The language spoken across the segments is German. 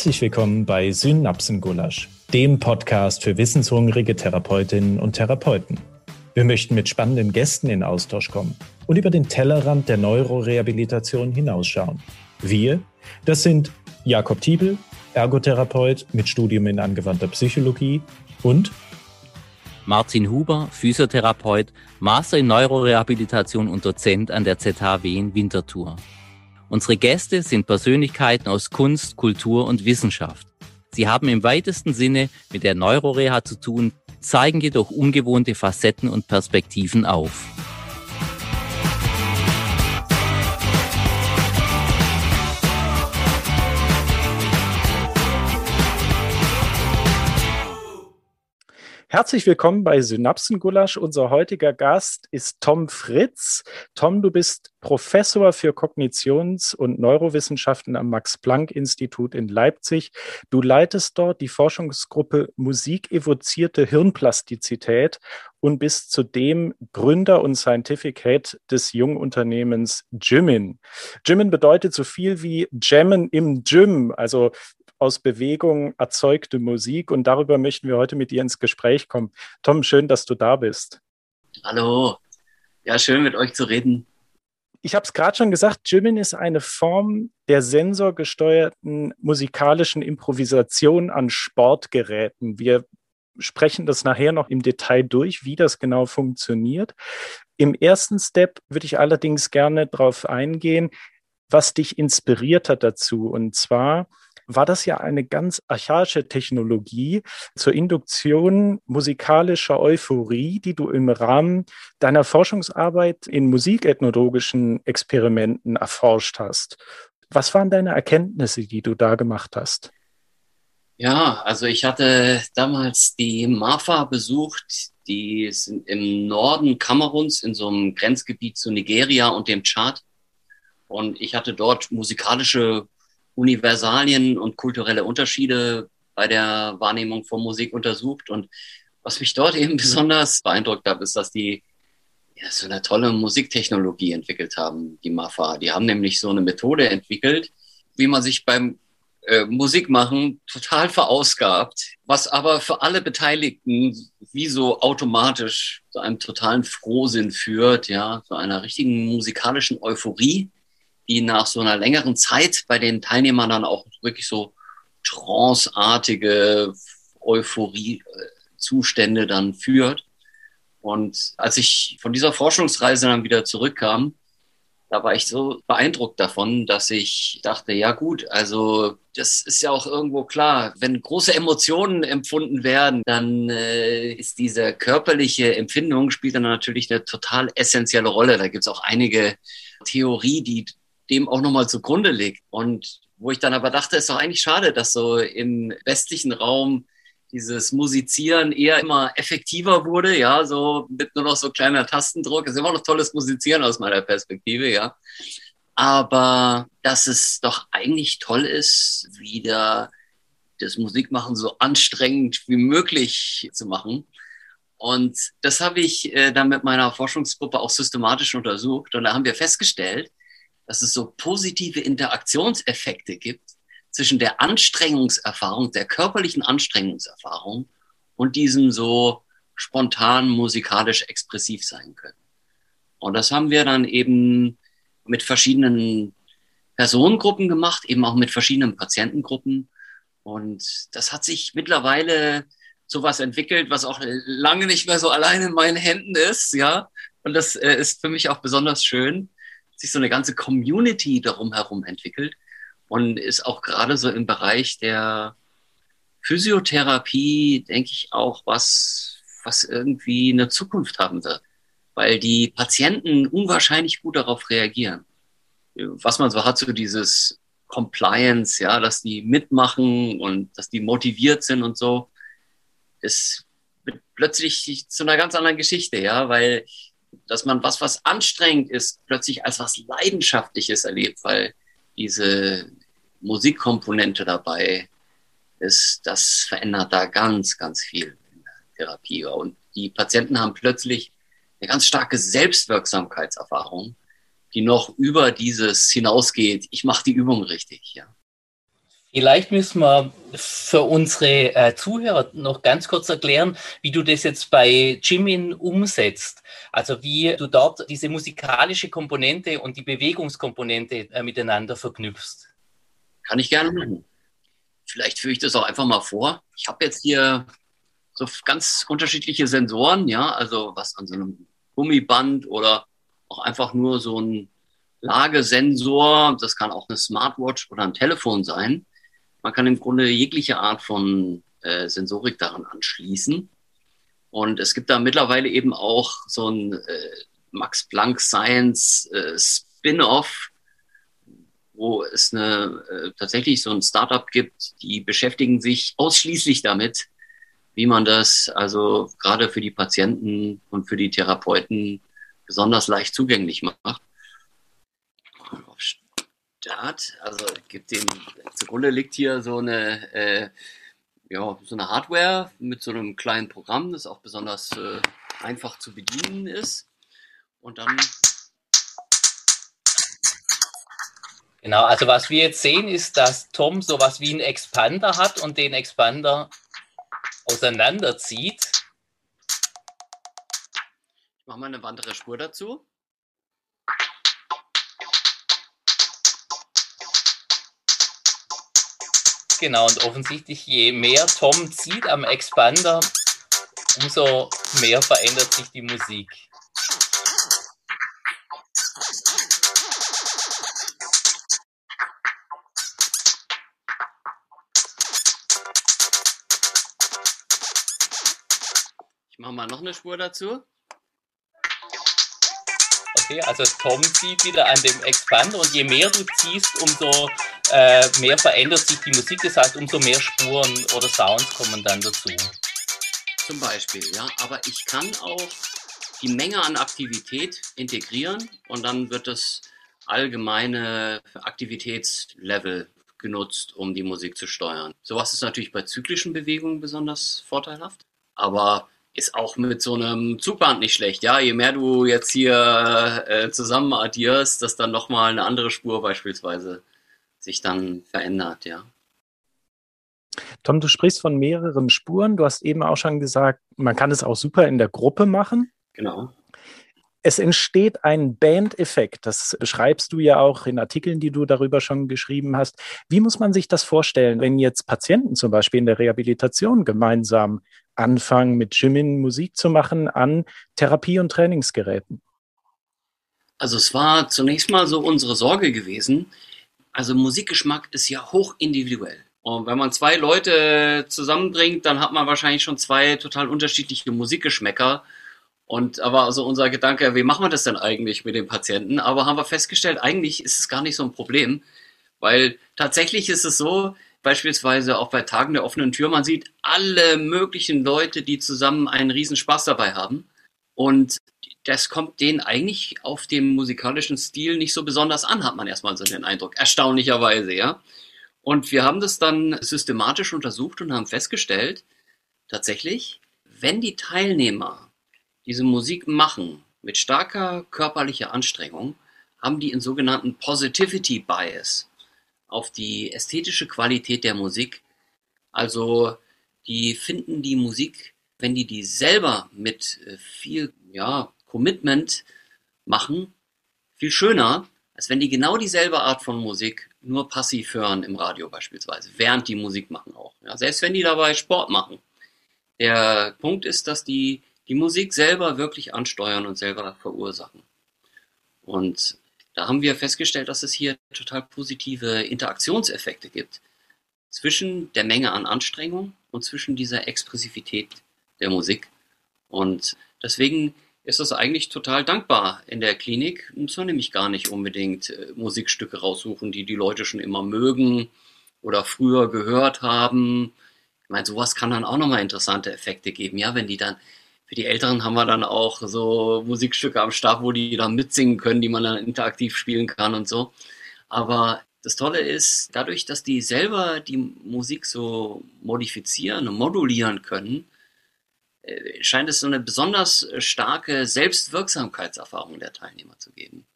Herzlich willkommen bei Synapsengulasch, dem Podcast für wissenshungrige Therapeutinnen und Therapeuten. Wir möchten mit spannenden Gästen in Austausch kommen und über den Tellerrand der Neurorehabilitation hinausschauen. Wir, das sind Jakob Tiebel, Ergotherapeut mit Studium in angewandter Psychologie und Martin Huber, Physiotherapeut, Master in Neurorehabilitation und Dozent an der ZHW in Winterthur. Unsere Gäste sind Persönlichkeiten aus Kunst, Kultur und Wissenschaft. Sie haben im weitesten Sinne mit der Neuroreha zu tun, zeigen jedoch ungewohnte Facetten und Perspektiven auf. Herzlich willkommen bei Synapsengulasch. Unser heutiger Gast ist Tom Fritz. Tom, du bist Professor für Kognitions- und Neurowissenschaften am Max-Planck-Institut in Leipzig. Du leitest dort die Forschungsgruppe Musik evozierte Hirnplastizität und bist zudem Gründer und Scientific Head des Jungunternehmens Jimin. Jimin bedeutet so viel wie Jammen im Gym, also aus Bewegung erzeugte Musik. Und darüber möchten wir heute mit dir ins Gespräch kommen. Tom, schön, dass du da bist. Hallo. Ja, schön mit euch zu reden. Ich habe es gerade schon gesagt, Jimin ist eine Form der sensorgesteuerten musikalischen Improvisation an Sportgeräten. Wir sprechen das nachher noch im Detail durch, wie das genau funktioniert. Im ersten Step würde ich allerdings gerne darauf eingehen, was dich inspiriert hat dazu. Und zwar war das ja eine ganz archaische Technologie zur Induktion musikalischer Euphorie, die du im Rahmen deiner Forschungsarbeit in musikethnologischen Experimenten erforscht hast. Was waren deine Erkenntnisse, die du da gemacht hast? Ja, also ich hatte damals die MAFA besucht, die sind im Norden Kameruns in so einem Grenzgebiet zu Nigeria und dem Tschad. Und ich hatte dort musikalische Universalien und kulturelle Unterschiede bei der Wahrnehmung von Musik untersucht. Und was mich dort eben besonders beeindruckt hat, ist, dass die ja, so eine tolle Musiktechnologie entwickelt haben, die MAFA. Die haben nämlich so eine Methode entwickelt, wie man sich beim äh, Musikmachen total verausgabt, was aber für alle Beteiligten wie so automatisch zu einem totalen Frohsinn führt, ja, zu einer richtigen musikalischen Euphorie die nach so einer längeren Zeit bei den Teilnehmern dann auch wirklich so tranceartige Euphorie-Zustände dann führt. Und als ich von dieser Forschungsreise dann wieder zurückkam, da war ich so beeindruckt davon, dass ich dachte, ja gut, also das ist ja auch irgendwo klar. Wenn große Emotionen empfunden werden, dann äh, ist diese körperliche Empfindung spielt dann natürlich eine total essentielle Rolle. Da gibt es auch einige Theorie, die dem auch nochmal zugrunde liegt. Und wo ich dann aber dachte, ist doch eigentlich schade, dass so im westlichen Raum dieses Musizieren eher immer effektiver wurde, ja, so mit nur noch so kleiner Tastendruck. Das ist immer noch tolles Musizieren aus meiner Perspektive, ja. Aber dass es doch eigentlich toll ist, wieder das Musikmachen so anstrengend wie möglich zu machen. Und das habe ich äh, dann mit meiner Forschungsgruppe auch systematisch untersucht. Und da haben wir festgestellt, dass es so positive Interaktionseffekte gibt zwischen der Anstrengungserfahrung, der körperlichen Anstrengungserfahrung und diesem so spontan musikalisch expressiv sein können. Und das haben wir dann eben mit verschiedenen Personengruppen gemacht, eben auch mit verschiedenen Patientengruppen. Und das hat sich mittlerweile zu was entwickelt, was auch lange nicht mehr so allein in meinen Händen ist, ja. Und das äh, ist für mich auch besonders schön, sich so eine ganze Community darum herum entwickelt und ist auch gerade so im Bereich der Physiotherapie, denke ich, auch was, was irgendwie eine Zukunft haben wird, weil die Patienten unwahrscheinlich gut darauf reagieren. Was man so hat, so dieses Compliance, ja, dass die mitmachen und dass die motiviert sind und so, ist plötzlich zu einer ganz anderen Geschichte, ja, weil dass man was, was anstrengend ist, plötzlich als was Leidenschaftliches erlebt, weil diese Musikkomponente dabei ist, das verändert da ganz, ganz viel in der Therapie. Und die Patienten haben plötzlich eine ganz starke Selbstwirksamkeitserfahrung, die noch über dieses hinausgeht, ich mache die Übung richtig, ja. Vielleicht müssen wir für unsere äh, Zuhörer noch ganz kurz erklären, wie du das jetzt bei Jimin umsetzt. Also wie du dort diese musikalische Komponente und die Bewegungskomponente äh, miteinander verknüpfst. Kann ich gerne machen. Vielleicht führe ich das auch einfach mal vor. Ich habe jetzt hier so ganz unterschiedliche Sensoren, ja, also was an so einem Gummiband oder auch einfach nur so ein Lagesensor. Das kann auch eine Smartwatch oder ein Telefon sein. Man kann im Grunde jegliche Art von äh, Sensorik daran anschließen. Und es gibt da mittlerweile eben auch so ein äh, Max Planck Science äh, Spin-off, wo es eine, äh, tatsächlich so ein Startup gibt, die beschäftigen sich ausschließlich damit, wie man das also gerade für die Patienten und für die Therapeuten besonders leicht zugänglich macht. Start. Also gibt dem zugrunde liegt hier so eine äh, ja so eine Hardware mit so einem kleinen Programm, das auch besonders äh, einfach zu bedienen ist. Und dann Genau, also was wir jetzt sehen, ist, dass Tom sowas wie einen Expander hat und den Expander auseinanderzieht. Ich mache mal eine andere Spur dazu. Genau, und offensichtlich, je mehr Tom zieht am Expander, umso mehr verändert sich die Musik. Ich mache mal noch eine Spur dazu. Okay, also Tom zieht wieder an dem Expander und je mehr du ziehst, umso äh, mehr verändert sich die Musik. Das heißt, umso mehr Spuren oder Sounds kommen dann dazu. Zum Beispiel, ja. Aber ich kann auch die Menge an Aktivität integrieren und dann wird das allgemeine Aktivitätslevel genutzt, um die Musik zu steuern. Sowas ist natürlich bei zyklischen Bewegungen besonders vorteilhaft, aber ist auch mit so einem Zugband nicht schlecht. Ja, je mehr du jetzt hier äh, zusammen addierst, dass dann nochmal eine andere Spur beispielsweise sich dann verändert, ja. Tom, du sprichst von mehreren Spuren. Du hast eben auch schon gesagt, man kann es auch super in der Gruppe machen. Genau. Es entsteht ein Band-Effekt. Das beschreibst du ja auch in Artikeln, die du darüber schon geschrieben hast. Wie muss man sich das vorstellen, wenn jetzt Patienten zum Beispiel in der Rehabilitation gemeinsam anfangen, mit Jimin Musik zu machen an Therapie- und Trainingsgeräten? Also es war zunächst mal so unsere Sorge gewesen, also Musikgeschmack ist ja hoch individuell. Und wenn man zwei Leute zusammenbringt, dann hat man wahrscheinlich schon zwei total unterschiedliche Musikgeschmäcker. Und aber also unser Gedanke, wie machen wir das denn eigentlich mit den Patienten? Aber haben wir festgestellt, eigentlich ist es gar nicht so ein Problem, weil tatsächlich ist es so, beispielsweise auch bei Tagen der offenen Tür, man sieht alle möglichen Leute, die zusammen einen riesen Spaß dabei haben. Und das kommt denen eigentlich auf dem musikalischen Stil nicht so besonders an, hat man erstmal so den Eindruck. Erstaunlicherweise, ja. Und wir haben das dann systematisch untersucht und haben festgestellt, tatsächlich, wenn die Teilnehmer diese Musik machen mit starker körperlicher Anstrengung, haben die einen sogenannten Positivity Bias auf die ästhetische Qualität der Musik. Also die finden die Musik, wenn die die selber mit äh, viel ja, Commitment machen, viel schöner, als wenn die genau dieselbe Art von Musik nur passiv hören im Radio beispielsweise, während die Musik machen auch. Ja, selbst wenn die dabei Sport machen. Der Punkt ist, dass die die Musik selber wirklich ansteuern und selber verursachen. Und da haben wir festgestellt, dass es hier total positive Interaktionseffekte gibt zwischen der Menge an Anstrengung und zwischen dieser Expressivität der Musik. Und deswegen ist das eigentlich total dankbar in der Klinik. Muss man nämlich gar nicht unbedingt äh, Musikstücke raussuchen, die die Leute schon immer mögen oder früher gehört haben. Ich meine, sowas kann dann auch nochmal interessante Effekte geben. Ja, wenn die dann, für die Älteren haben wir dann auch so Musikstücke am Start, wo die dann mitsingen können, die man dann interaktiv spielen kann und so. Aber das Tolle ist, dadurch, dass die selber die Musik so modifizieren und modulieren können, scheint es so eine besonders äh, starke Selbstwirksamkeitserfahrung der Teilnehmer zu geben.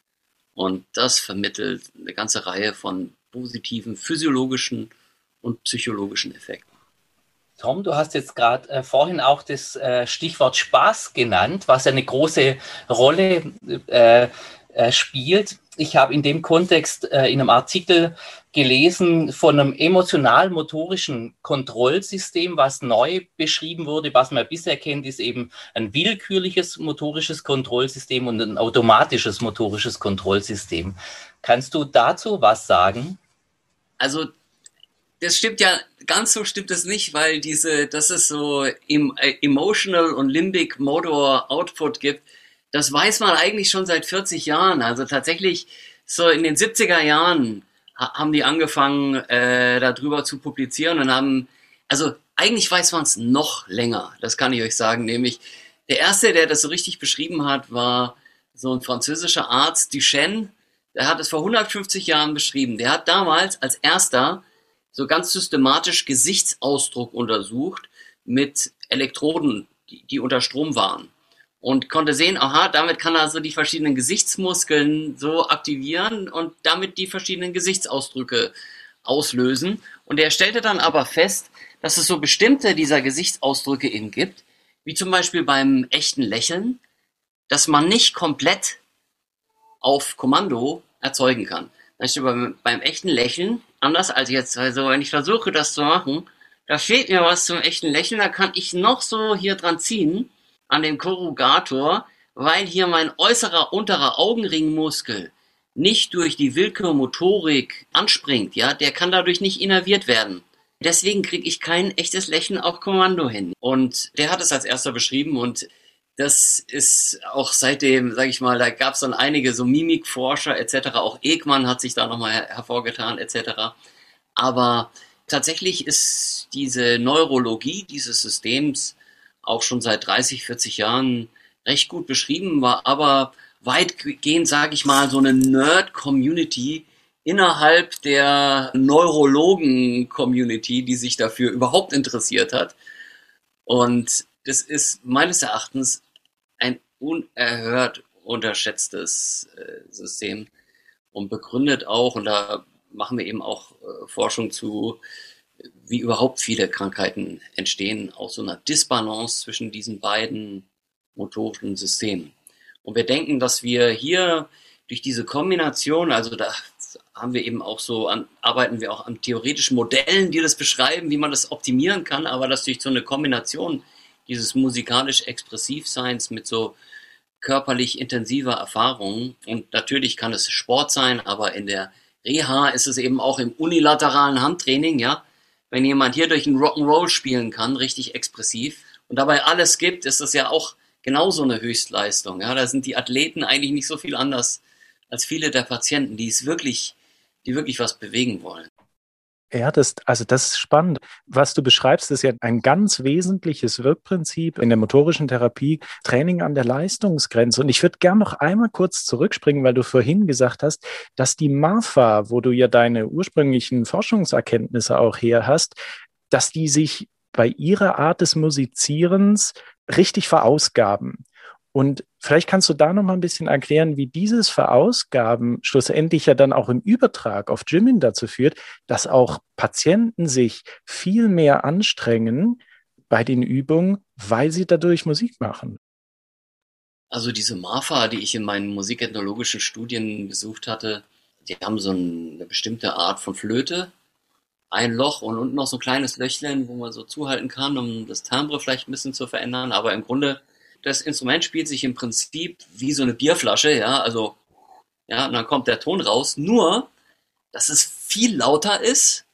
Und das vermittelt eine ganze Reihe von positiven physiologischen und psychologischen Effekten. Tom, du hast jetzt gerade äh, vorhin auch das äh, Stichwort Spaß genannt, was eine große Rolle äh, äh, spielt. Ich habe in dem Kontext äh, in einem Artikel gelesen von einem emotional-motorischen Kontrollsystem, was neu beschrieben wurde. Was man bisher kennt, ist eben ein willkürliches motorisches Kontrollsystem und ein automatisches motorisches Kontrollsystem. Kannst du dazu was sagen? Also das stimmt ja, ganz so stimmt es nicht, weil diese, dass es so äh, Emotional und Limbic Motor Output gibt, das weiß man eigentlich schon seit 40 Jahren. Also tatsächlich so in den 70er Jahren haben die angefangen, äh, darüber zu publizieren und haben, also eigentlich weiß man es noch länger, das kann ich euch sagen, nämlich der erste, der das so richtig beschrieben hat, war so ein französischer Arzt, Duchenne, der hat es vor 150 Jahren beschrieben. Der hat damals als erster so ganz systematisch Gesichtsausdruck untersucht mit Elektroden, die, die unter Strom waren und konnte sehen, aha, damit kann er so die verschiedenen Gesichtsmuskeln so aktivieren und damit die verschiedenen Gesichtsausdrücke auslösen. Und er stellte dann aber fest, dass es so bestimmte dieser Gesichtsausdrücke eben gibt, wie zum Beispiel beim echten Lächeln, dass man nicht komplett auf Kommando erzeugen kann. Beim, beim echten Lächeln, anders als jetzt, also wenn ich versuche, das zu machen, da fehlt mir was zum echten Lächeln, da kann ich noch so hier dran ziehen an dem Korrugator, weil hier mein äußerer unterer Augenringmuskel nicht durch die Willkürmotorik anspringt, ja, der kann dadurch nicht innerviert werden. Deswegen kriege ich kein echtes Lächeln auf Kommando hin. Und der hat es als erster beschrieben und das ist auch seitdem, sage ich mal, da gab es dann einige so Mimikforscher etc. Auch Ekman hat sich da nochmal her hervorgetan etc. Aber tatsächlich ist diese Neurologie dieses Systems auch schon seit 30, 40 Jahren recht gut beschrieben, war aber weitgehend, sage ich mal, so eine Nerd-Community innerhalb der Neurologen-Community, die sich dafür überhaupt interessiert hat. Und das ist meines Erachtens ein unerhört unterschätztes äh, System und begründet auch, und da machen wir eben auch äh, Forschung zu, wie überhaupt viele Krankheiten entstehen, aus so einer Disbalance zwischen diesen beiden motorischen Systemen. Und wir denken, dass wir hier durch diese Kombination, also da haben wir eben auch so an, arbeiten wir auch an theoretischen Modellen, die das beschreiben, wie man das optimieren kann, aber dass durch so eine Kombination dieses musikalisch Expressivseins mit so körperlich intensiver Erfahrung und natürlich kann es Sport sein, aber in der Reha ist es eben auch im unilateralen Handtraining, ja, wenn jemand hier durch ein Rock'n'Roll spielen kann, richtig expressiv und dabei alles gibt, ist das ja auch genauso eine Höchstleistung. Ja, da sind die Athleten eigentlich nicht so viel anders als viele der Patienten, die es wirklich, die wirklich was bewegen wollen. Ja, das, also das ist spannend. Was du beschreibst, ist ja ein ganz wesentliches Wirkprinzip in der motorischen Therapie, Training an der Leistungsgrenze. Und ich würde gern noch einmal kurz zurückspringen, weil du vorhin gesagt hast, dass die MAFA, wo du ja deine ursprünglichen Forschungserkenntnisse auch her hast, dass die sich bei ihrer Art des Musizierens richtig verausgaben. Und vielleicht kannst du da noch mal ein bisschen erklären, wie dieses Verausgaben schlussendlich ja dann auch im Übertrag auf Jimin dazu führt, dass auch Patienten sich viel mehr anstrengen bei den Übungen, weil sie dadurch Musik machen. Also diese Marfa, die ich in meinen musikethnologischen Studien besucht hatte, die haben so eine bestimmte Art von Flöte, ein Loch und unten noch so ein kleines Löchlein, wo man so zuhalten kann, um das Timbre vielleicht ein bisschen zu verändern. Aber im Grunde das Instrument spielt sich im Prinzip wie so eine Bierflasche, ja, also, ja, und dann kommt der Ton raus, nur, dass es viel lauter ist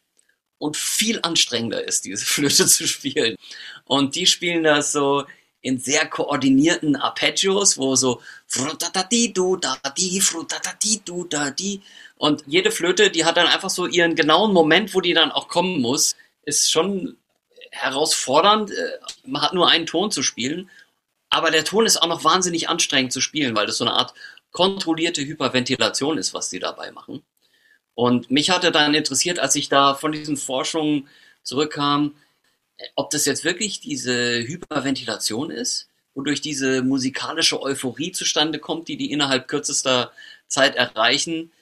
und viel anstrengender ist, diese Flöte zu spielen. Und die spielen das so in sehr koordinierten Arpeggios, wo so und jede Flöte, die hat dann einfach so ihren genauen Moment, wo die dann auch kommen muss, ist schon herausfordernd. Äh, man hat nur einen Ton zu spielen aber der Ton ist auch noch wahnsinnig anstrengend zu spielen, weil das so eine Art kontrollierte Hyperventilation ist, was die dabei machen. Und mich hatte dann interessiert, als ich da von diesen Forschungen zurückkam, ob das jetzt wirklich diese Hyperventilation ist, wodurch diese musikalische Euphorie zustande kommt, die die innerhalb kürzester Zeit erreichen,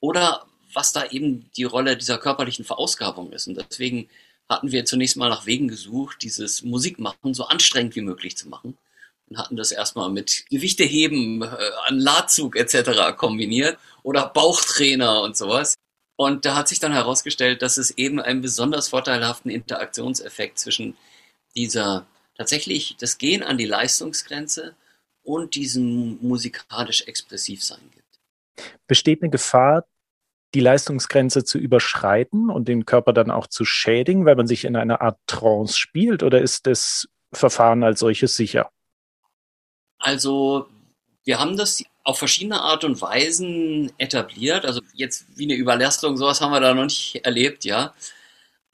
oder was da eben die Rolle dieser körperlichen Verausgabung ist. Und deswegen hatten wir zunächst mal nach Wegen gesucht, dieses Musikmachen so anstrengend wie möglich zu machen. Und hatten das erstmal mit Gewichteheben, äh, an Ladzug etc. kombiniert oder Bauchtrainer und sowas. Und da hat sich dann herausgestellt, dass es eben einen besonders vorteilhaften Interaktionseffekt zwischen dieser tatsächlich das Gehen an die Leistungsgrenze und diesem musikalisch expressiv sein gibt. Besteht eine Gefahr, die Leistungsgrenze zu überschreiten und den Körper dann auch zu schädigen, weil man sich in einer Art Trance spielt, oder ist das Verfahren als solches sicher? Also, wir haben das auf verschiedene Art und Weisen etabliert. Also jetzt wie eine Überlastung, sowas haben wir da noch nicht erlebt, ja.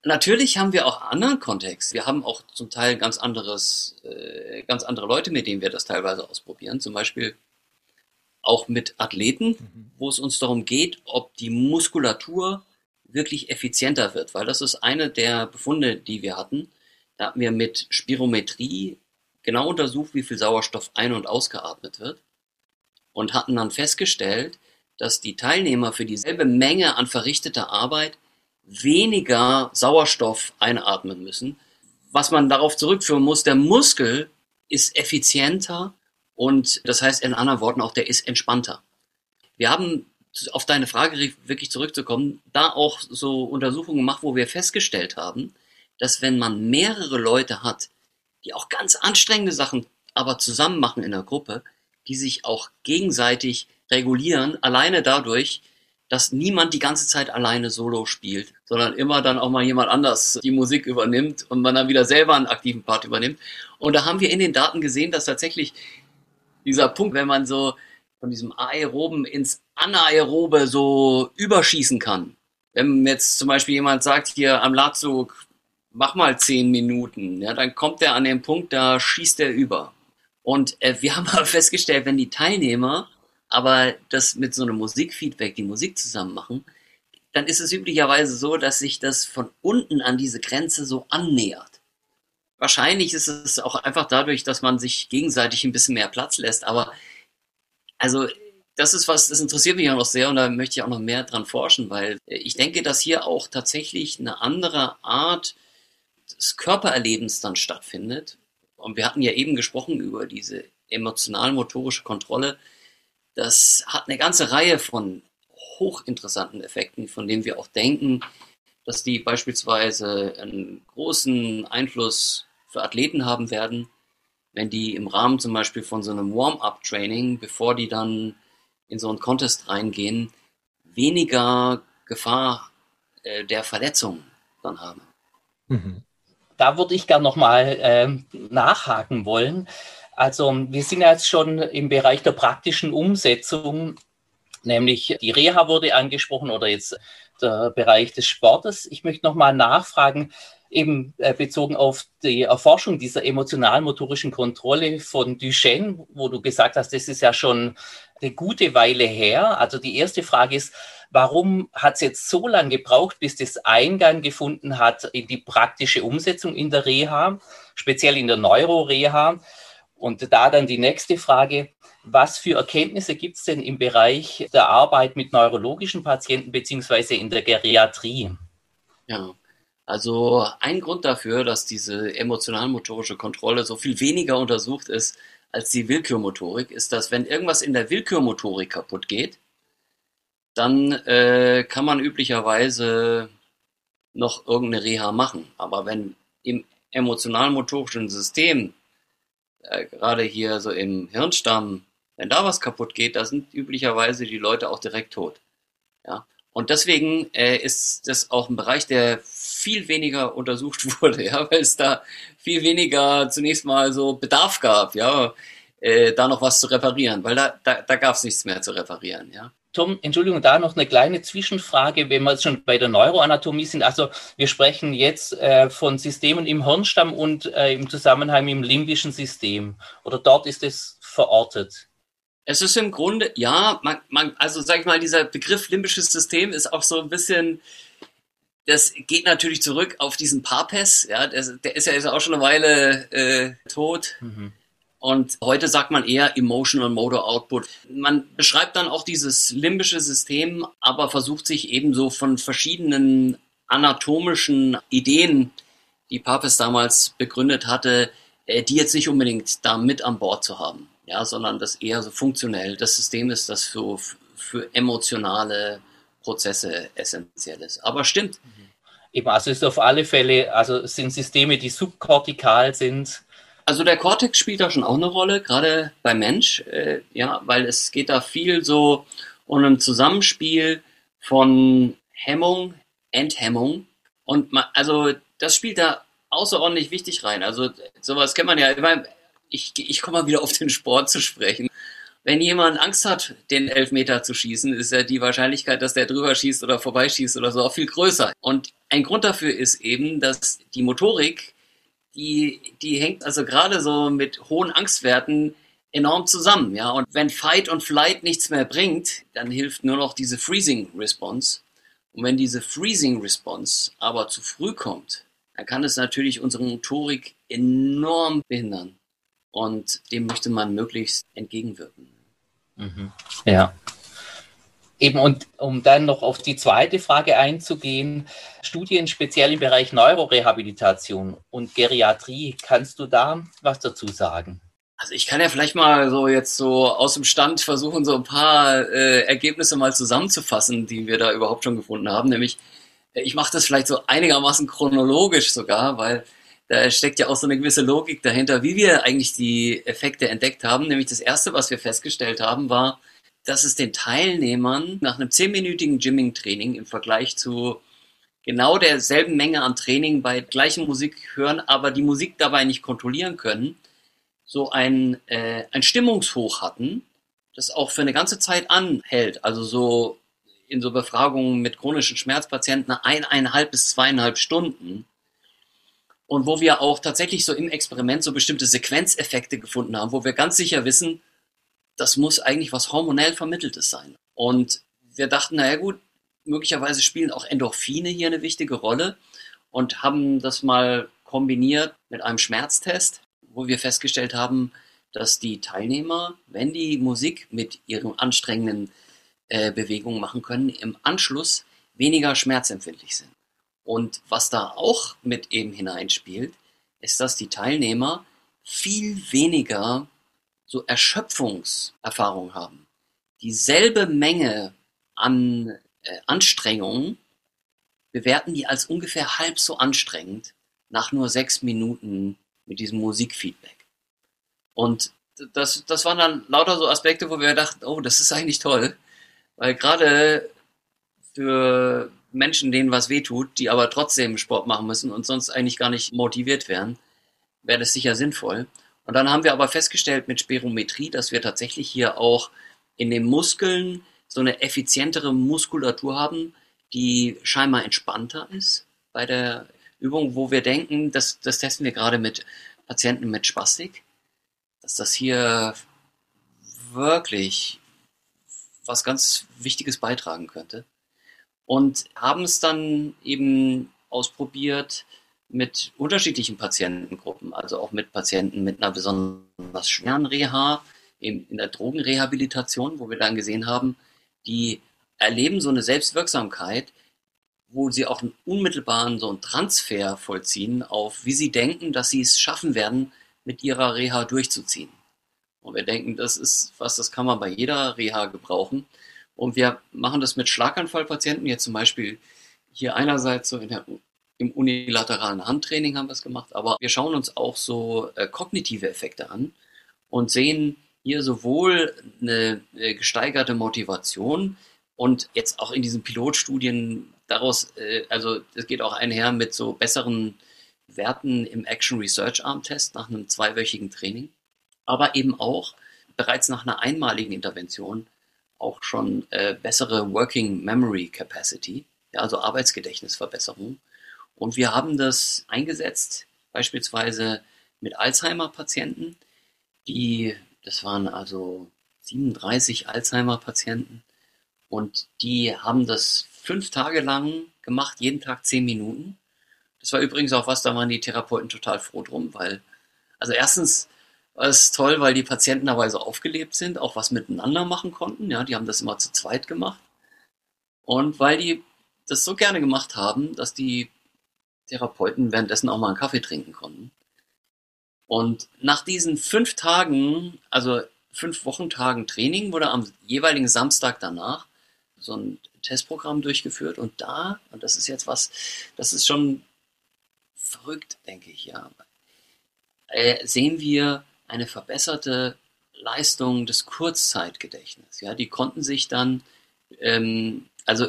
Natürlich haben wir auch anderen Kontext. Wir haben auch zum Teil ganz anderes, äh, ganz andere Leute, mit denen wir das teilweise ausprobieren. Zum Beispiel auch mit Athleten, mhm. wo es uns darum geht, ob die Muskulatur wirklich effizienter wird, weil das ist eine der Befunde, die wir hatten. Da haben wir mit Spirometrie genau untersucht, wie viel Sauerstoff ein- und ausgeatmet wird und hatten dann festgestellt, dass die Teilnehmer für dieselbe Menge an verrichteter Arbeit weniger Sauerstoff einatmen müssen. Was man darauf zurückführen muss, der Muskel ist effizienter und das heißt in anderen Worten auch, der ist entspannter. Wir haben, auf deine Frage wirklich zurückzukommen, da auch so Untersuchungen gemacht, wo wir festgestellt haben, dass wenn man mehrere Leute hat, die auch ganz anstrengende Sachen aber zusammen machen in der Gruppe, die sich auch gegenseitig regulieren, alleine dadurch, dass niemand die ganze Zeit alleine Solo spielt, sondern immer dann auch mal jemand anders die Musik übernimmt und man dann wieder selber einen aktiven Part übernimmt. Und da haben wir in den Daten gesehen, dass tatsächlich dieser Punkt, wenn man so von diesem aeroben ins anaerobe so überschießen kann. Wenn jetzt zum Beispiel jemand sagt, hier am Ladzug, mach mal zehn Minuten, ja, dann kommt er an den Punkt, da schießt er über. Und äh, wir haben aber festgestellt, wenn die Teilnehmer aber das mit so einem Musikfeedback, die Musik zusammen machen, dann ist es üblicherweise so, dass sich das von unten an diese Grenze so annähert. Wahrscheinlich ist es auch einfach dadurch, dass man sich gegenseitig ein bisschen mehr Platz lässt, aber also das ist was, das interessiert mich auch noch sehr und da möchte ich auch noch mehr dran forschen, weil ich denke, dass hier auch tatsächlich eine andere Art des Körpererlebens dann stattfindet. Und wir hatten ja eben gesprochen über diese emotional-motorische Kontrolle. Das hat eine ganze Reihe von hochinteressanten Effekten, von denen wir auch denken, dass die beispielsweise einen großen Einfluss für Athleten haben werden, wenn die im Rahmen zum Beispiel von so einem Warm-up-Training, bevor die dann in so einen Contest reingehen, weniger Gefahr äh, der Verletzung dann haben. Mhm. Da würde ich gerne nochmal äh, nachhaken wollen. Also wir sind ja jetzt schon im Bereich der praktischen Umsetzung, nämlich die Reha wurde angesprochen oder jetzt der Bereich des Sportes. Ich möchte nochmal nachfragen, eben äh, bezogen auf die Erforschung dieser emotional-motorischen Kontrolle von Duchenne, wo du gesagt hast, das ist ja schon eine gute Weile her. Also die erste Frage ist, warum hat es jetzt so lange gebraucht, bis das Eingang gefunden hat in die praktische Umsetzung in der Reha, speziell in der Neuroreha? Und da dann die nächste Frage, was für Erkenntnisse gibt es denn im Bereich der Arbeit mit neurologischen Patienten beziehungsweise in der Geriatrie? Ja, also ein Grund dafür, dass diese emotional-motorische Kontrolle so viel weniger untersucht ist als die Willkürmotorik, ist, dass wenn irgendwas in der Willkürmotorik kaputt geht, dann äh, kann man üblicherweise noch irgendeine Reha machen. Aber wenn im emotional-motorischen System äh, gerade hier so im Hirnstamm, wenn da was kaputt geht, da sind üblicherweise die Leute auch direkt tot. Ja. Und deswegen äh, ist das auch ein Bereich, der viel weniger untersucht wurde, ja, weil es da viel weniger zunächst mal so Bedarf gab, ja, äh, da noch was zu reparieren, weil da, da, da gab es nichts mehr zu reparieren, ja. Tom, Entschuldigung, da noch eine kleine Zwischenfrage, wenn wir schon bei der Neuroanatomie sind. Also wir sprechen jetzt äh, von Systemen im Hirnstamm und äh, im Zusammenhang im limbischen System. Oder dort ist es verortet? Es ist im Grunde, ja, man, man, also sag ich mal, dieser Begriff limbisches System ist auch so ein bisschen, das geht natürlich zurück auf diesen Papes, ja, der, der ist ja jetzt auch schon eine Weile äh, tot. Mhm. Und heute sagt man eher Emotional Motor Output. Man beschreibt dann auch dieses limbische System, aber versucht sich ebenso von verschiedenen anatomischen Ideen, die Papes damals begründet hatte, äh, die jetzt nicht unbedingt da mit an Bord zu haben, ja, sondern das eher so funktionell. Das System ist, das für, für emotionale Prozesse essentiell ist. Aber stimmt. Eben, also ist auf alle Fälle, also sind Systeme, die subkortikal sind. Also der Cortex spielt da schon auch eine Rolle, gerade beim Mensch, äh, ja, weil es geht da viel so um ein Zusammenspiel von Hemmung, Enthemmung und man, also das spielt da außerordentlich wichtig rein. Also sowas kennt man ja. Ich, ich komme mal wieder auf den Sport zu sprechen. Wenn jemand Angst hat, den Elfmeter zu schießen, ist ja die Wahrscheinlichkeit, dass der drüber schießt oder vorbeischießt oder so auch viel größer. Und ein Grund dafür ist eben, dass die Motorik, die, die hängt also gerade so mit hohen Angstwerten enorm zusammen, ja. Und wenn Fight und Flight nichts mehr bringt, dann hilft nur noch diese Freezing Response. Und wenn diese Freezing Response aber zu früh kommt, dann kann es natürlich unsere Motorik enorm behindern. Und dem möchte man möglichst entgegenwirken. Mhm. Ja. Eben und um dann noch auf die zweite Frage einzugehen, Studien speziell im Bereich Neurorehabilitation und Geriatrie, kannst du da was dazu sagen? Also ich kann ja vielleicht mal so jetzt so aus dem Stand versuchen, so ein paar äh, Ergebnisse mal zusammenzufassen, die wir da überhaupt schon gefunden haben. Nämlich ich mache das vielleicht so einigermaßen chronologisch sogar, weil da steckt ja auch so eine gewisse Logik dahinter, wie wir eigentlich die Effekte entdeckt haben. Nämlich das erste, was wir festgestellt haben, war, dass es den Teilnehmern nach einem zehnminütigen Gymming-Training im Vergleich zu genau derselben Menge an Training bei gleichen Musik hören, aber die Musik dabei nicht kontrollieren können, so ein, äh, ein Stimmungshoch hatten, das auch für eine ganze Zeit anhält. Also so in so Befragungen mit chronischen Schmerzpatienten eineinhalb bis zweieinhalb Stunden. Und wo wir auch tatsächlich so im Experiment so bestimmte Sequenzeffekte gefunden haben, wo wir ganz sicher wissen, das muss eigentlich was hormonell Vermitteltes sein. Und wir dachten, naja gut, möglicherweise spielen auch Endorphine hier eine wichtige Rolle und haben das mal kombiniert mit einem Schmerztest, wo wir festgestellt haben, dass die Teilnehmer, wenn die Musik mit ihrem anstrengenden äh, Bewegungen machen können, im Anschluss weniger schmerzempfindlich sind. Und was da auch mit eben hineinspielt, ist, dass die Teilnehmer viel weniger so Erschöpfungserfahrung haben. Dieselbe Menge an äh, Anstrengungen bewerten die als ungefähr halb so anstrengend nach nur sechs Minuten mit diesem Musikfeedback. Und das, das waren dann lauter so Aspekte, wo wir dachten, oh, das ist eigentlich toll. Weil gerade für Menschen, denen was wehtut, die aber trotzdem Sport machen müssen und sonst eigentlich gar nicht motiviert wären, wäre das sicher sinnvoll. Und dann haben wir aber festgestellt mit Spirometrie, dass wir tatsächlich hier auch in den Muskeln so eine effizientere Muskulatur haben, die scheinbar entspannter ist bei der Übung, wo wir denken, das, das testen wir gerade mit Patienten mit Spastik, dass das hier wirklich was ganz Wichtiges beitragen könnte. Und haben es dann eben ausprobiert mit unterschiedlichen Patientengruppen, also auch mit Patienten mit einer besonders schweren Reha, in, in der Drogenrehabilitation, wo wir dann gesehen haben, die erleben so eine Selbstwirksamkeit, wo sie auch einen unmittelbaren so einen Transfer vollziehen auf, wie sie denken, dass sie es schaffen werden, mit ihrer Reha durchzuziehen. Und wir denken, das ist was, das kann man bei jeder Reha gebrauchen. Und wir machen das mit Schlaganfallpatienten, jetzt zum Beispiel hier einerseits so der, im unilateralen Handtraining haben wir es gemacht, aber wir schauen uns auch so äh, kognitive Effekte an und sehen hier sowohl eine äh, gesteigerte Motivation und jetzt auch in diesen Pilotstudien daraus, äh, also es geht auch einher mit so besseren Werten im Action Research Arm Test nach einem zweiwöchigen Training aber eben auch bereits nach einer einmaligen Intervention auch schon äh, bessere Working Memory Capacity, ja, also Arbeitsgedächtnisverbesserung. Und wir haben das eingesetzt, beispielsweise mit Alzheimer-Patienten, die, das waren also 37 Alzheimer-Patienten, und die haben das fünf Tage lang gemacht, jeden Tag zehn Minuten. Das war übrigens auch was, da waren die Therapeuten total froh drum, weil, also erstens war es toll, weil die Patienten dabei so aufgelebt sind, auch was miteinander machen konnten. Ja, die haben das immer zu zweit gemacht. Und weil die das so gerne gemacht haben, dass die Therapeuten währenddessen auch mal einen Kaffee trinken konnten. Und nach diesen fünf Tagen, also fünf Wochentagen Training, wurde am jeweiligen Samstag danach so ein Testprogramm durchgeführt. Und da, und das ist jetzt was, das ist schon verrückt, denke ich, ja, äh, sehen wir eine verbesserte Leistung des Kurzzeitgedächtnisses. Ja, die konnten sich dann, ähm, also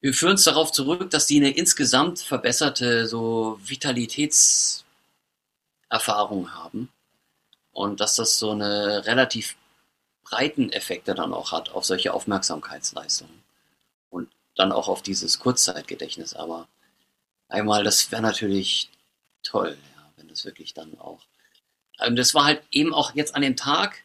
wir führen es darauf zurück, dass die eine insgesamt verbesserte so Vitalitätserfahrung haben und dass das so eine relativ breiten Effekte dann auch hat auf solche Aufmerksamkeitsleistungen und dann auch auf dieses Kurzzeitgedächtnis. Aber einmal, das wäre natürlich toll, ja, wenn das wirklich dann auch. Ähm, das war halt eben auch jetzt an dem Tag,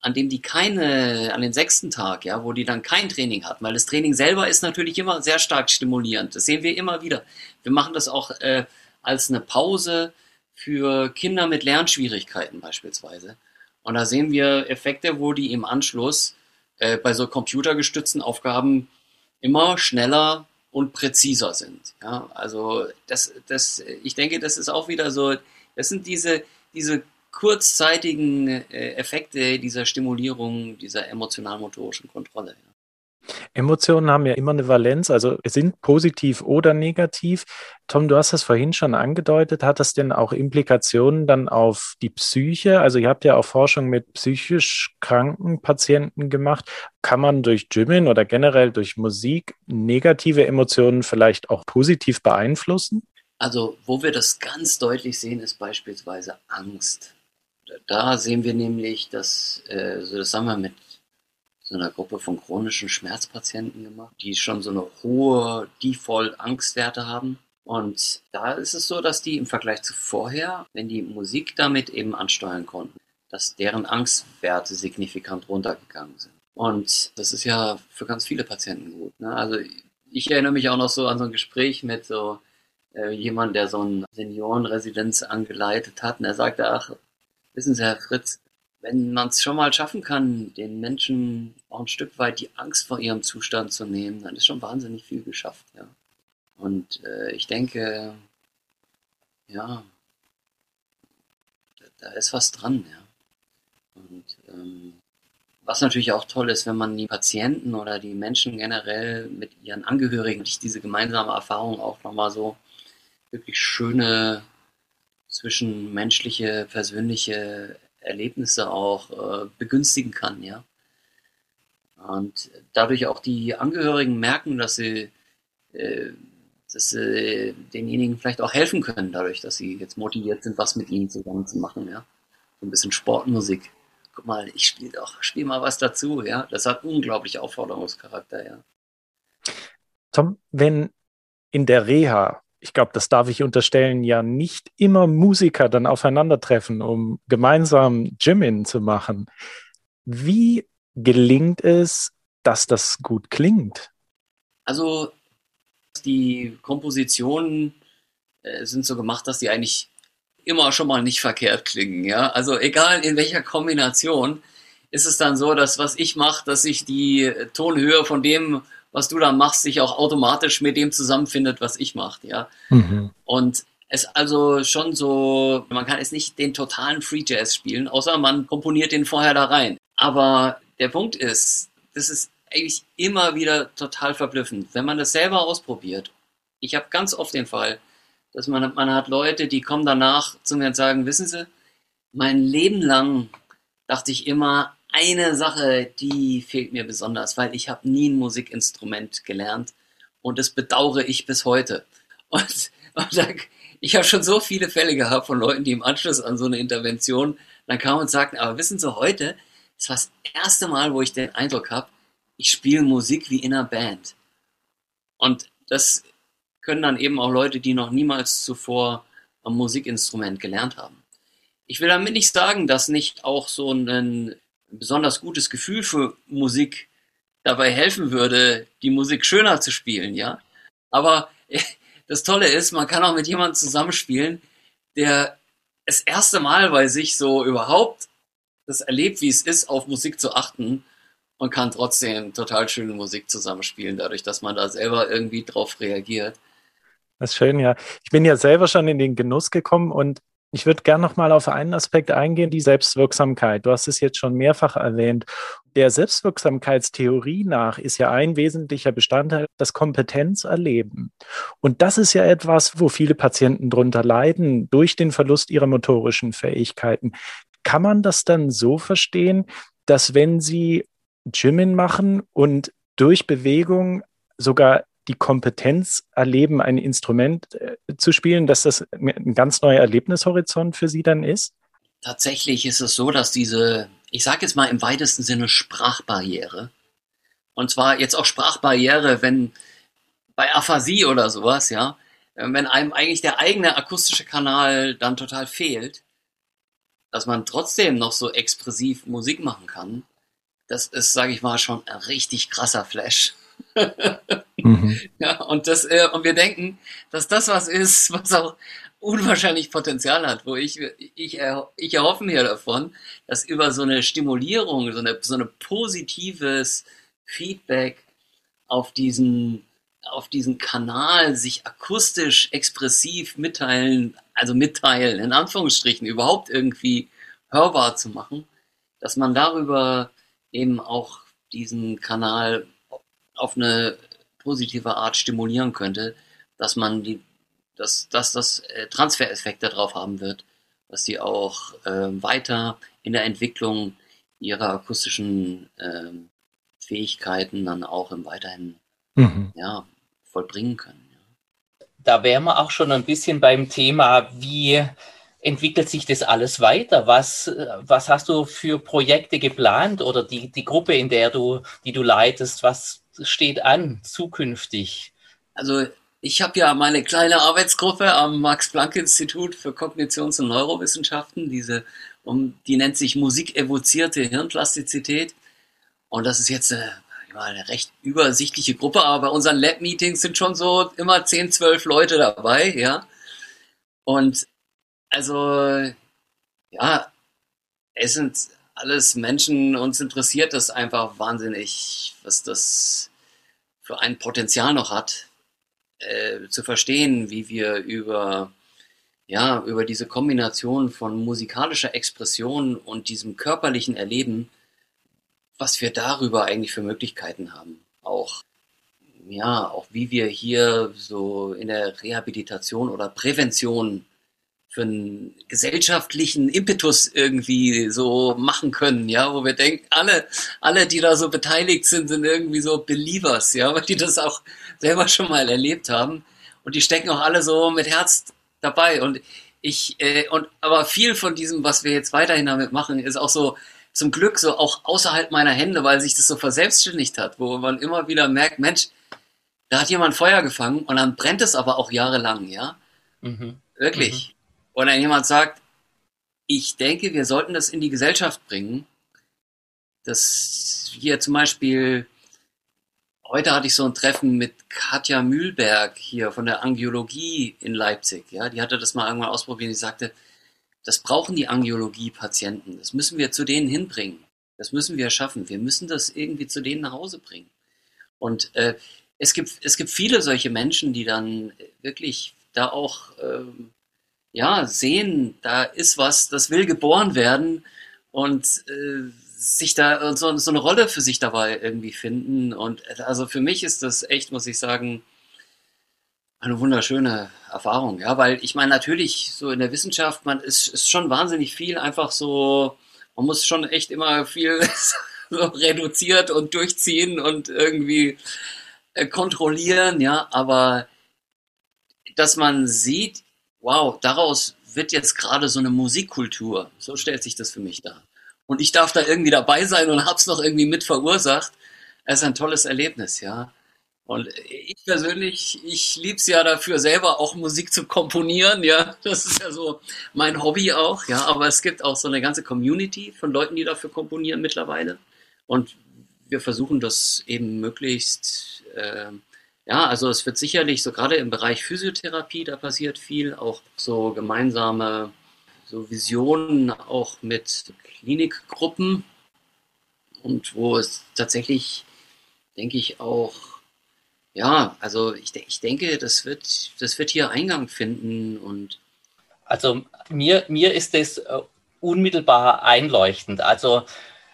an dem die keine, an den sechsten Tag, ja, wo die dann kein Training hatten, weil das Training selber ist natürlich immer sehr stark stimulierend. Das sehen wir immer wieder. Wir machen das auch äh, als eine Pause für Kinder mit Lernschwierigkeiten beispielsweise. Und da sehen wir Effekte, wo die im Anschluss äh, bei so computergestützten Aufgaben immer schneller und präziser sind. Ja, also das, das, ich denke, das ist auch wieder so, das sind diese, diese kurzzeitigen äh, Effekte dieser Stimulierung, dieser emotional-motorischen Kontrolle. Emotionen haben ja immer eine Valenz, also sind positiv oder negativ. Tom, du hast das vorhin schon angedeutet. Hat das denn auch Implikationen dann auf die Psyche? Also ihr habt ja auch Forschung mit psychisch kranken Patienten gemacht. Kann man durch Gymmen oder generell durch Musik negative Emotionen vielleicht auch positiv beeinflussen? Also wo wir das ganz deutlich sehen, ist beispielsweise Angst. Da sehen wir nämlich, dass, äh, das haben wir mit so einer Gruppe von chronischen Schmerzpatienten gemacht, die schon so eine hohe Default-Angstwerte haben. Und da ist es so, dass die im Vergleich zu vorher, wenn die Musik damit eben ansteuern konnten, dass deren Angstwerte signifikant runtergegangen sind. Und das ist ja für ganz viele Patienten gut. Ne? Also ich erinnere mich auch noch so an so ein Gespräch mit so äh, jemand, der so eine Seniorenresidenz angeleitet hat. Und er sagte, ach, wissen Sie, Herr Fritz, wenn man es schon mal schaffen kann, den Menschen auch ein Stück weit die Angst vor ihrem Zustand zu nehmen, dann ist schon wahnsinnig viel geschafft, ja. Und äh, ich denke, ja, da, da, ist was dran, ja. Und ähm, was natürlich auch toll ist, wenn man die Patienten oder die Menschen generell mit ihren Angehörigen diese gemeinsame Erfahrung auch nochmal so wirklich schöne zwischenmenschliche, persönliche Erlebnisse auch äh, begünstigen kann, ja. Und dadurch auch die Angehörigen merken, dass sie, äh, dass sie denjenigen vielleicht auch helfen können, dadurch, dass sie jetzt motiviert sind, was mit ihnen zusammen zu machen, ja. So ein bisschen Sportmusik. Guck mal, ich spiele doch, spiel mal was dazu, ja. Das hat unglaublich Aufforderungscharakter, ja. Tom, wenn in der Reha ich glaube, das darf ich unterstellen, ja nicht immer Musiker dann aufeinandertreffen, um gemeinsam Jimin zu machen. Wie gelingt es, dass das gut klingt? Also die Kompositionen äh, sind so gemacht, dass die eigentlich immer schon mal nicht verkehrt klingen. Ja, also egal in welcher Kombination ist es dann so, dass was ich mache, dass ich die Tonhöhe von dem was du da machst, sich auch automatisch mit dem zusammenfindet, was ich mache, ja. Mhm. Und es also schon so, man kann jetzt nicht den totalen Free Jazz spielen, außer man komponiert den vorher da rein. Aber der Punkt ist, das ist eigentlich immer wieder total verblüffend, wenn man das selber ausprobiert. Ich habe ganz oft den Fall, dass man, man hat Leute, die kommen danach zu mir und sagen, wissen Sie, mein Leben lang dachte ich immer, eine Sache, die fehlt mir besonders, weil ich habe nie ein Musikinstrument gelernt und das bedauere ich bis heute. Und, und da, ich habe schon so viele Fälle gehabt von Leuten, die im Anschluss an so eine Intervention dann kamen und sagten, aber wissen Sie heute, war das erste Mal, wo ich den Eindruck habe, ich spiele Musik wie in einer Band. Und das können dann eben auch Leute, die noch niemals zuvor ein Musikinstrument gelernt haben. Ich will damit nicht sagen, dass nicht auch so ein besonders gutes Gefühl für Musik dabei helfen würde, die Musik schöner zu spielen, ja. Aber das Tolle ist, man kann auch mit jemandem zusammenspielen, der das erste Mal bei sich so überhaupt das erlebt, wie es ist, auf Musik zu achten und kann trotzdem total schöne Musik zusammenspielen, dadurch, dass man da selber irgendwie drauf reagiert. Das ist schön, ja. Ich bin ja selber schon in den Genuss gekommen und ich würde gerne noch mal auf einen Aspekt eingehen, die Selbstwirksamkeit. Du hast es jetzt schon mehrfach erwähnt. Der Selbstwirksamkeitstheorie nach ist ja ein wesentlicher Bestandteil das Kompetenzerleben. Und das ist ja etwas, wo viele Patienten drunter leiden durch den Verlust ihrer motorischen Fähigkeiten. Kann man das dann so verstehen, dass wenn sie Gymmen machen und durch Bewegung sogar die Kompetenz erleben, ein Instrument äh, zu spielen, dass das ein ganz neuer Erlebnishorizont für Sie dann ist? Tatsächlich ist es so, dass diese, ich sage jetzt mal im weitesten Sinne Sprachbarriere, und zwar jetzt auch Sprachbarriere, wenn bei Aphasie oder sowas, ja, wenn einem eigentlich der eigene akustische Kanal dann total fehlt, dass man trotzdem noch so expressiv Musik machen kann, das ist, sage ich mal, schon ein richtig krasser Flash mhm. Ja, und das, äh, und wir denken, dass das was ist, was auch unwahrscheinlich Potenzial hat, wo ich, ich, ich erhoffe mir davon, dass über so eine Stimulierung, so eine, so eine positives Feedback auf diesen, auf diesen Kanal sich akustisch expressiv mitteilen, also mitteilen, in Anführungsstrichen, überhaupt irgendwie hörbar zu machen, dass man darüber eben auch diesen Kanal auf eine positive Art stimulieren könnte, dass man die, dass, dass das äh, Transfereffekte darauf haben wird, dass sie auch äh, weiter in der Entwicklung ihrer akustischen äh, Fähigkeiten dann auch im weiterhin mhm. ja, vollbringen können. Ja. Da wären wir auch schon ein bisschen beim Thema, wie entwickelt sich das alles weiter? Was, was hast du für Projekte geplant oder die, die Gruppe, in der du, die du leitest, was steht an zukünftig? Also ich habe ja meine kleine Arbeitsgruppe am Max-Planck-Institut für Kognitions- und Neurowissenschaften, diese, um, die nennt sich musikevozierte Hirnplastizität. Und das ist jetzt eine, eine recht übersichtliche Gruppe, aber bei unseren Lab-Meetings sind schon so immer 10, 12 Leute dabei, ja. Und also, ja, es sind alles Menschen, uns interessiert das einfach wahnsinnig, was das für ein Potenzial noch hat, äh, zu verstehen, wie wir über, ja, über diese Kombination von musikalischer Expression und diesem körperlichen Erleben, was wir darüber eigentlich für Möglichkeiten haben. Auch, ja, auch wie wir hier so in der Rehabilitation oder Prävention für einen gesellschaftlichen Impetus irgendwie so machen können, ja, wo wir denken, alle, alle, die da so beteiligt sind, sind irgendwie so Believers, ja, weil die das auch selber schon mal erlebt haben und die stecken auch alle so mit Herz dabei und ich, äh, und aber viel von diesem, was wir jetzt weiterhin damit machen, ist auch so zum Glück so auch außerhalb meiner Hände, weil sich das so verselbstständigt hat, wo man immer wieder merkt, Mensch, da hat jemand Feuer gefangen und dann brennt es aber auch jahrelang, ja. Mhm. Wirklich. Mhm oder jemand sagt, ich denke, wir sollten das in die Gesellschaft bringen, dass hier zum Beispiel, heute hatte ich so ein Treffen mit Katja Mühlberg hier von der Angiologie in Leipzig, ja, die hatte das mal irgendwann ausprobiert, die sagte, das brauchen die Angiologie-Patienten, das müssen wir zu denen hinbringen, das müssen wir schaffen, wir müssen das irgendwie zu denen nach Hause bringen. Und äh, es, gibt, es gibt viele solche Menschen, die dann wirklich da auch ähm, ja, sehen, da ist was, das will geboren werden und äh, sich da so, so eine Rolle für sich dabei irgendwie finden. Und also für mich ist das echt, muss ich sagen, eine wunderschöne Erfahrung, ja, weil ich meine, natürlich, so in der Wissenschaft, man ist, ist schon wahnsinnig viel einfach so, man muss schon echt immer viel so reduziert und durchziehen und irgendwie äh, kontrollieren, ja, aber dass man sieht, wow, daraus wird jetzt gerade so eine Musikkultur. So stellt sich das für mich dar. Und ich darf da irgendwie dabei sein und hab's noch irgendwie mit verursacht. Es ist ein tolles Erlebnis, ja. Und ich persönlich, ich lieb's ja dafür, selber auch Musik zu komponieren, ja. Das ist ja so mein Hobby auch, ja. Aber es gibt auch so eine ganze Community von Leuten, die dafür komponieren mittlerweile. Und wir versuchen das eben möglichst äh, ja, also es wird sicherlich so gerade im Bereich Physiotherapie, da passiert viel, auch so gemeinsame so Visionen auch mit Klinikgruppen und wo es tatsächlich, denke ich, auch, ja, also ich, ich denke, das wird, das wird hier Eingang finden und also mir, mir ist das äh, unmittelbar einleuchtend. Also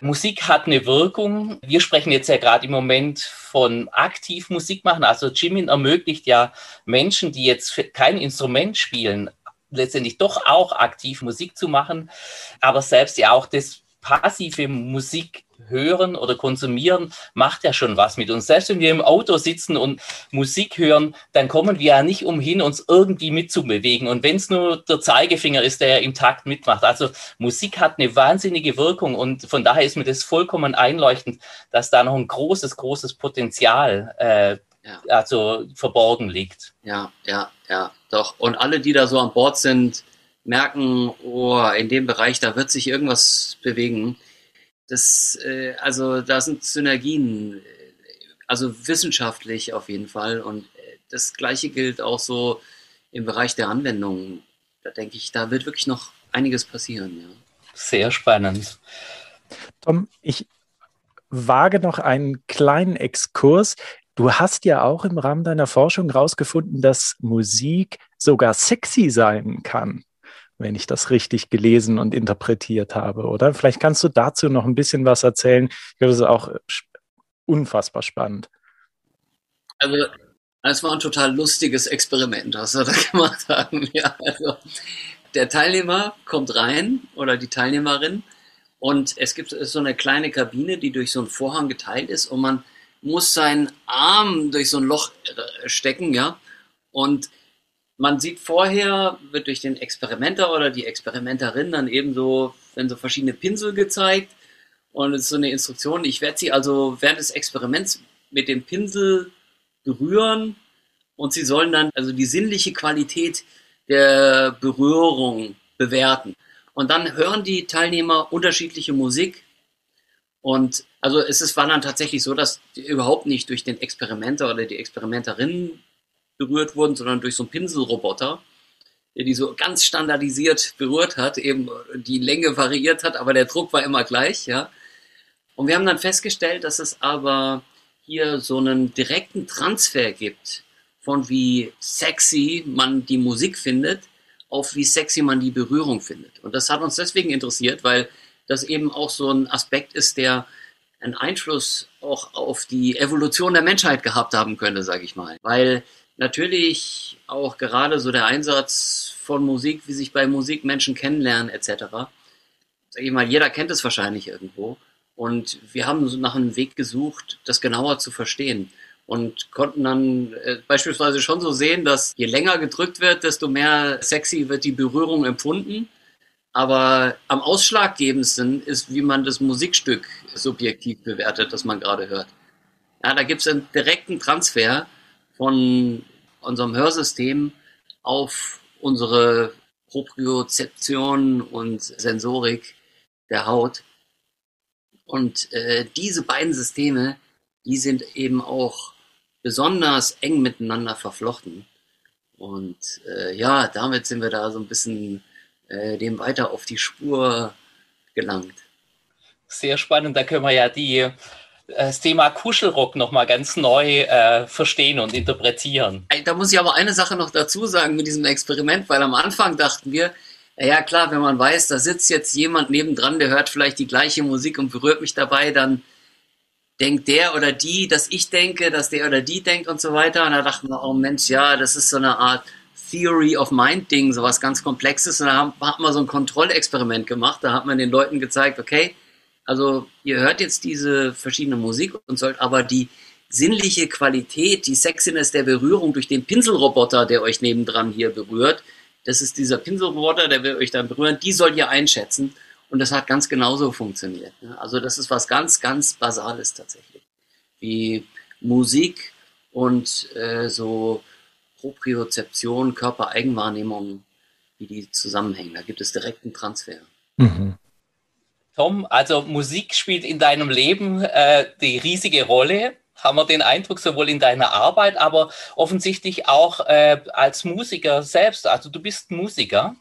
Musik hat eine Wirkung. Wir sprechen jetzt ja gerade im Moment von aktiv Musik machen. Also Jimin ermöglicht ja Menschen, die jetzt kein Instrument spielen, letztendlich doch auch aktiv Musik zu machen, aber selbst ja auch das passive Musik hören oder konsumieren, macht ja schon was mit uns. Selbst wenn wir im Auto sitzen und Musik hören, dann kommen wir ja nicht umhin, uns irgendwie mitzubewegen. Und wenn es nur der Zeigefinger ist, der im Takt mitmacht. Also Musik hat eine wahnsinnige Wirkung und von daher ist mir das vollkommen einleuchtend, dass da noch ein großes, großes Potenzial äh, ja. also verborgen liegt. Ja, ja, ja, doch. Und alle, die da so an Bord sind, merken, oh, in dem Bereich, da wird sich irgendwas bewegen das, äh, also da sind Synergien, äh, also wissenschaftlich auf jeden Fall. Und äh, das Gleiche gilt auch so im Bereich der Anwendung. Da denke ich, da wird wirklich noch einiges passieren. Ja. Sehr spannend. Tom, ich wage noch einen kleinen Exkurs. Du hast ja auch im Rahmen deiner Forschung herausgefunden, dass Musik sogar sexy sein kann wenn ich das richtig gelesen und interpretiert habe, oder? Vielleicht kannst du dazu noch ein bisschen was erzählen. Ich glaube, das ist auch unfassbar spannend. Also, es war ein total lustiges Experiment, was wir da gemacht haben. Ja, also, der Teilnehmer kommt rein oder die Teilnehmerin und es gibt so eine kleine Kabine, die durch so einen Vorhang geteilt ist und man muss seinen Arm durch so ein Loch äh, stecken, ja. Und man sieht vorher, wird durch den Experimenter oder die Experimenterin dann eben so, wenn so verschiedene Pinsel gezeigt und es ist so eine Instruktion. Ich werde sie also während des Experiments mit dem Pinsel berühren und sie sollen dann also die sinnliche Qualität der Berührung bewerten. Und dann hören die Teilnehmer unterschiedliche Musik. Und also es ist, war dann tatsächlich so, dass überhaupt nicht durch den Experimenter oder die Experimenterin berührt wurden, sondern durch so einen Pinselroboter, der die so ganz standardisiert berührt hat, eben die Länge variiert hat, aber der Druck war immer gleich, ja. Und wir haben dann festgestellt, dass es aber hier so einen direkten Transfer gibt von wie sexy man die Musik findet, auf wie sexy man die Berührung findet. Und das hat uns deswegen interessiert, weil das eben auch so ein Aspekt ist, der einen Einfluss auch auf die Evolution der Menschheit gehabt haben könnte, sage ich mal. Weil natürlich auch gerade so der Einsatz von Musik, wie sich bei Musik Menschen kennenlernen etc. Sag ich mal, jeder kennt es wahrscheinlich irgendwo. Und wir haben so nach einem Weg gesucht, das genauer zu verstehen. Und konnten dann äh, beispielsweise schon so sehen, dass je länger gedrückt wird, desto mehr sexy wird die Berührung empfunden. Aber am ausschlaggebendsten ist, wie man das Musikstück subjektiv bewertet, das man gerade hört. Ja, da gibt es einen direkten Transfer von unserem Hörsystem auf unsere Propriozeption und Sensorik der Haut. Und äh, diese beiden Systeme, die sind eben auch besonders eng miteinander verflochten. Und äh, ja, damit sind wir da so ein bisschen äh, dem weiter auf die Spur gelangt. Sehr spannend, da können wir ja die das Thema Kuschelrock nochmal ganz neu äh, verstehen und interpretieren. Da muss ich aber eine Sache noch dazu sagen mit diesem Experiment, weil am Anfang dachten wir, ja klar, wenn man weiß, da sitzt jetzt jemand nebendran, der hört vielleicht die gleiche Musik und berührt mich dabei, dann denkt der oder die, dass ich denke, dass der oder die denkt und so weiter. Und da dachten wir, oh Mensch, ja, das ist so eine Art Theory of Mind Ding, sowas ganz Komplexes. Und da haben, hat man so ein Kontrollexperiment gemacht. Da hat man den Leuten gezeigt, okay, also ihr hört jetzt diese verschiedene Musik und sollt aber die sinnliche Qualität, die Sexiness der Berührung durch den Pinselroboter, der euch nebendran hier berührt, das ist dieser Pinselroboter, der will euch dann berühren, die sollt ihr einschätzen. Und das hat ganz genauso funktioniert. Ne? Also das ist was ganz, ganz Basales tatsächlich. Wie Musik und äh, so Propriozeption, Körpereigenwahrnehmung, wie die zusammenhängen. Da gibt es direkten Transfer. Mhm. Tom, also Musik spielt in deinem Leben äh, die riesige Rolle, haben wir den Eindruck, sowohl in deiner Arbeit, aber offensichtlich auch äh, als Musiker selbst. Also du bist Musiker.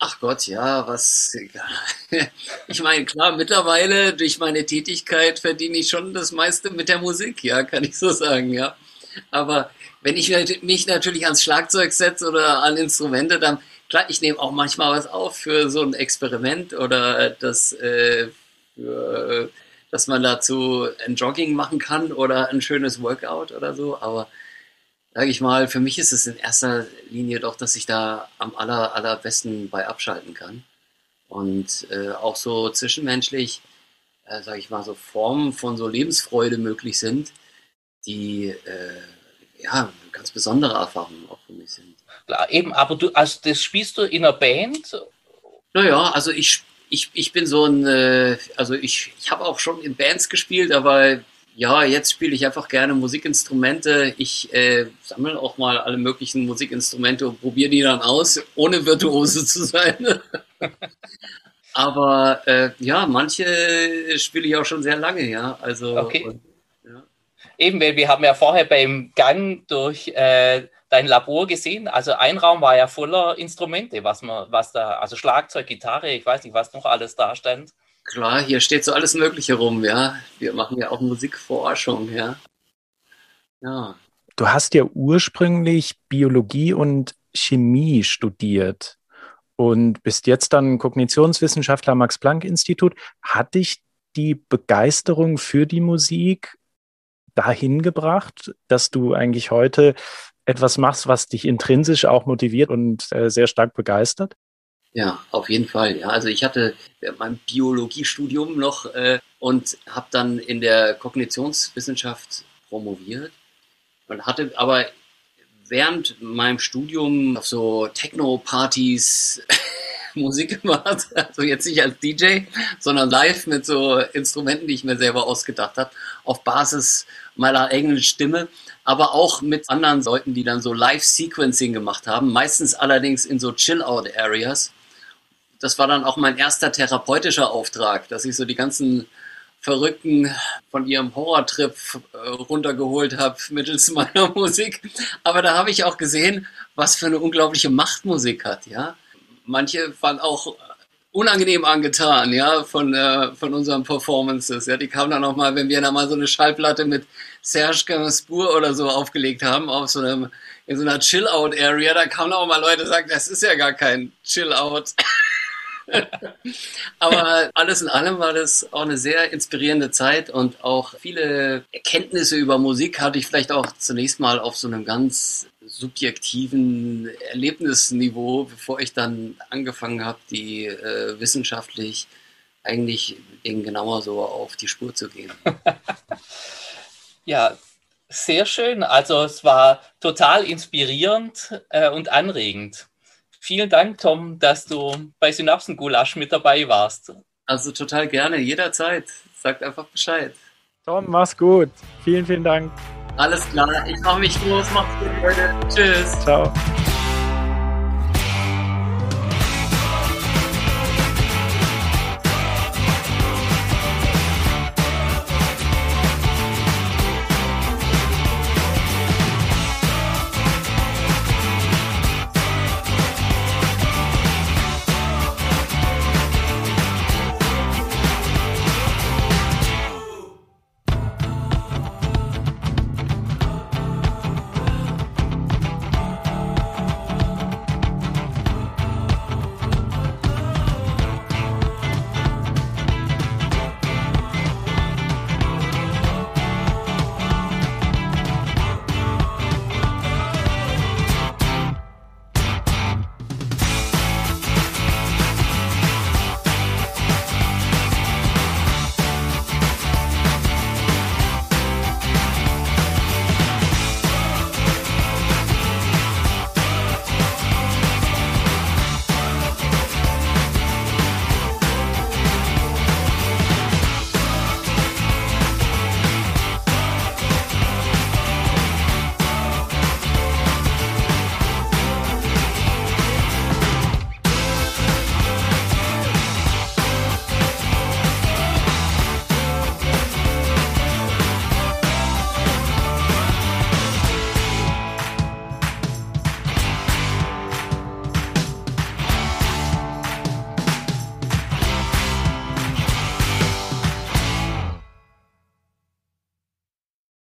Ach Gott, ja, was. Ich meine, klar, mittlerweile durch meine Tätigkeit verdiene ich schon das meiste mit der Musik, ja, kann ich so sagen, ja. Aber wenn ich mich natürlich ans Schlagzeug setze oder an Instrumente, dann, klar, ich nehme auch manchmal was auf für so ein Experiment oder das, äh, für, dass man dazu ein Jogging machen kann oder ein schönes Workout oder so, aber sage ich mal, für mich ist es in erster Linie doch, dass ich da am aller, allerbesten bei abschalten kann. Und äh, auch so zwischenmenschlich, äh, sage ich mal, so Formen von so Lebensfreude möglich sind, die äh, ja ganz besondere Erfahrung auch für mich sind. Klar, eben, aber du, also das spielst du in einer Band? Naja, also ich, ich, ich bin so ein, äh, also ich, ich habe auch schon in Bands gespielt, aber ja, jetzt spiele ich einfach gerne Musikinstrumente. Ich äh, sammle auch mal alle möglichen Musikinstrumente und probiere die dann aus, ohne Virtuose zu sein. Aber äh, ja, manche spiele ich auch schon sehr lange, ja. Also okay. Eben, weil wir haben ja vorher beim Gang durch äh, dein Labor gesehen. Also ein Raum war ja voller Instrumente, was man, was da, also Schlagzeug, Gitarre, ich weiß nicht, was noch alles da stand. Klar, hier steht so alles Mögliche rum, ja. Wir machen ja auch Musikforschung, ja. Ja. Du hast ja ursprünglich Biologie und Chemie studiert und bist jetzt dann Kognitionswissenschaftler am Max-Planck-Institut. Hat dich die Begeisterung für die Musik dahin gebracht, dass du eigentlich heute etwas machst, was dich intrinsisch auch motiviert und äh, sehr stark begeistert? Ja, auf jeden Fall. Ja, also ich hatte mein Biologiestudium noch äh, und habe dann in der Kognitionswissenschaft promoviert und hatte aber während meinem Studium auf so Techno-Partys Musik gemacht. Also jetzt nicht als DJ, sondern live mit so Instrumenten, die ich mir selber ausgedacht habe, auf Basis meiner eigenen Stimme, aber auch mit anderen Leuten, die dann so Live-Sequencing gemacht haben, meistens allerdings in so Chill-Out-Areas das war dann auch mein erster therapeutischer Auftrag, dass ich so die ganzen Verrückten von ihrem Horrortrip äh, runtergeholt habe mittels meiner Musik. Aber da habe ich auch gesehen, was für eine unglaubliche Macht Musik hat, ja. Manche waren auch unangenehm angetan, ja, von, äh, von unseren Performances. Ja, die kamen dann auch mal, wenn wir da mal so eine Schallplatte mit Serge Gainsbourg oder so aufgelegt haben, auf so einem, in so einer Chill-Out-Area, da kamen auch mal Leute, die sagen, das ist ja gar kein Chill-Out. Aber alles in allem war das auch eine sehr inspirierende Zeit und auch viele Erkenntnisse über Musik hatte ich vielleicht auch zunächst mal auf so einem ganz subjektiven Erlebnisniveau, bevor ich dann angefangen habe, die äh, wissenschaftlich eigentlich eben genauer so auf die Spur zu gehen. ja, sehr schön. Also es war total inspirierend äh, und anregend. Vielen Dank, Tom, dass du bei Synapsengulasch mit dabei warst. Also total gerne, jederzeit. Sagt einfach Bescheid. Tom, mach's gut. Vielen, vielen Dank. Alles klar, ich mache mich los. Macht's gut, Leute. Tschüss. Ciao.